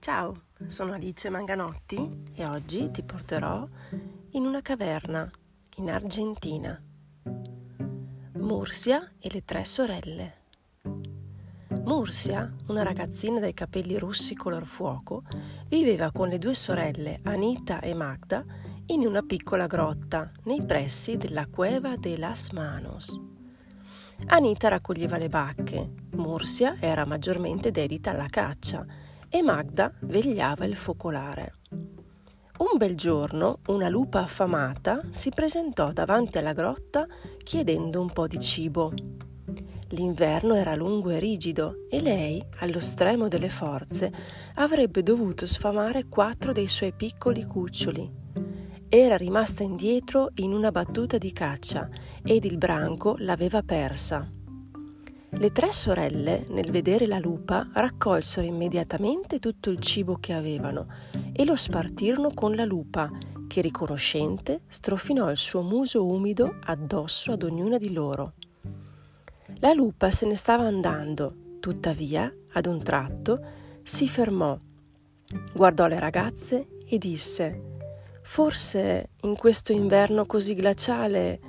Ciao, sono Alice Manganotti e oggi ti porterò in una caverna in Argentina. Mursia e le tre sorelle. Mursia, una ragazzina dai capelli rossi color fuoco, viveva con le due sorelle Anita e Magda in una piccola grotta nei pressi della cueva de las Manos. Anita raccoglieva le bacche, Mursia era maggiormente dedita alla caccia e Magda vegliava il focolare. Un bel giorno una lupa affamata si presentò davanti alla grotta chiedendo un po' di cibo. L'inverno era lungo e rigido e lei, allo stremo delle forze, avrebbe dovuto sfamare quattro dei suoi piccoli cuccioli. Era rimasta indietro in una battuta di caccia ed il branco l'aveva persa. Le tre sorelle, nel vedere la lupa, raccolsero immediatamente tutto il cibo che avevano e lo spartirono con la lupa, che riconoscente strofinò il suo muso umido addosso ad ognuna di loro. La lupa se ne stava andando, tuttavia, ad un tratto, si fermò, guardò le ragazze e disse Forse in questo inverno così glaciale,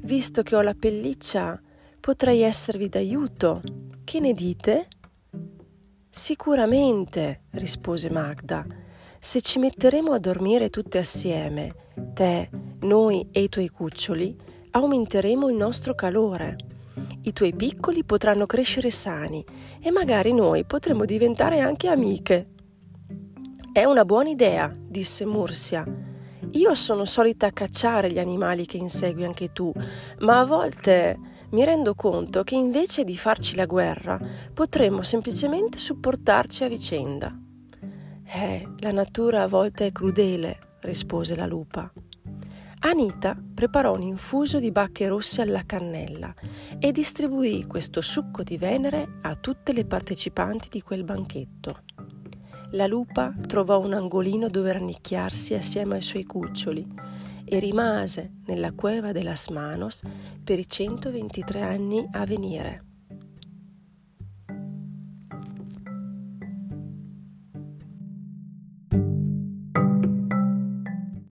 visto che ho la pelliccia, potrei esservi d'aiuto. Che ne dite? Sicuramente, rispose Magda. Se ci metteremo a dormire tutte assieme, te, noi e i tuoi cuccioli, aumenteremo il nostro calore. I tuoi piccoli potranno crescere sani e magari noi potremo diventare anche amiche. È una buona idea, disse Mursia. Io sono solita cacciare gli animali che insegui anche tu, ma a volte mi rendo conto che invece di farci la guerra potremmo semplicemente supportarci a vicenda. Eh, la natura a volte è crudele, rispose la lupa. Anita preparò un infuso di bacche rosse alla cannella e distribuì questo succo di Venere a tutte le partecipanti di quel banchetto. La lupa trovò un angolino dove rannicchiarsi assieme ai suoi cuccioli e rimase nella cueva de las manos per i 123 anni a venire.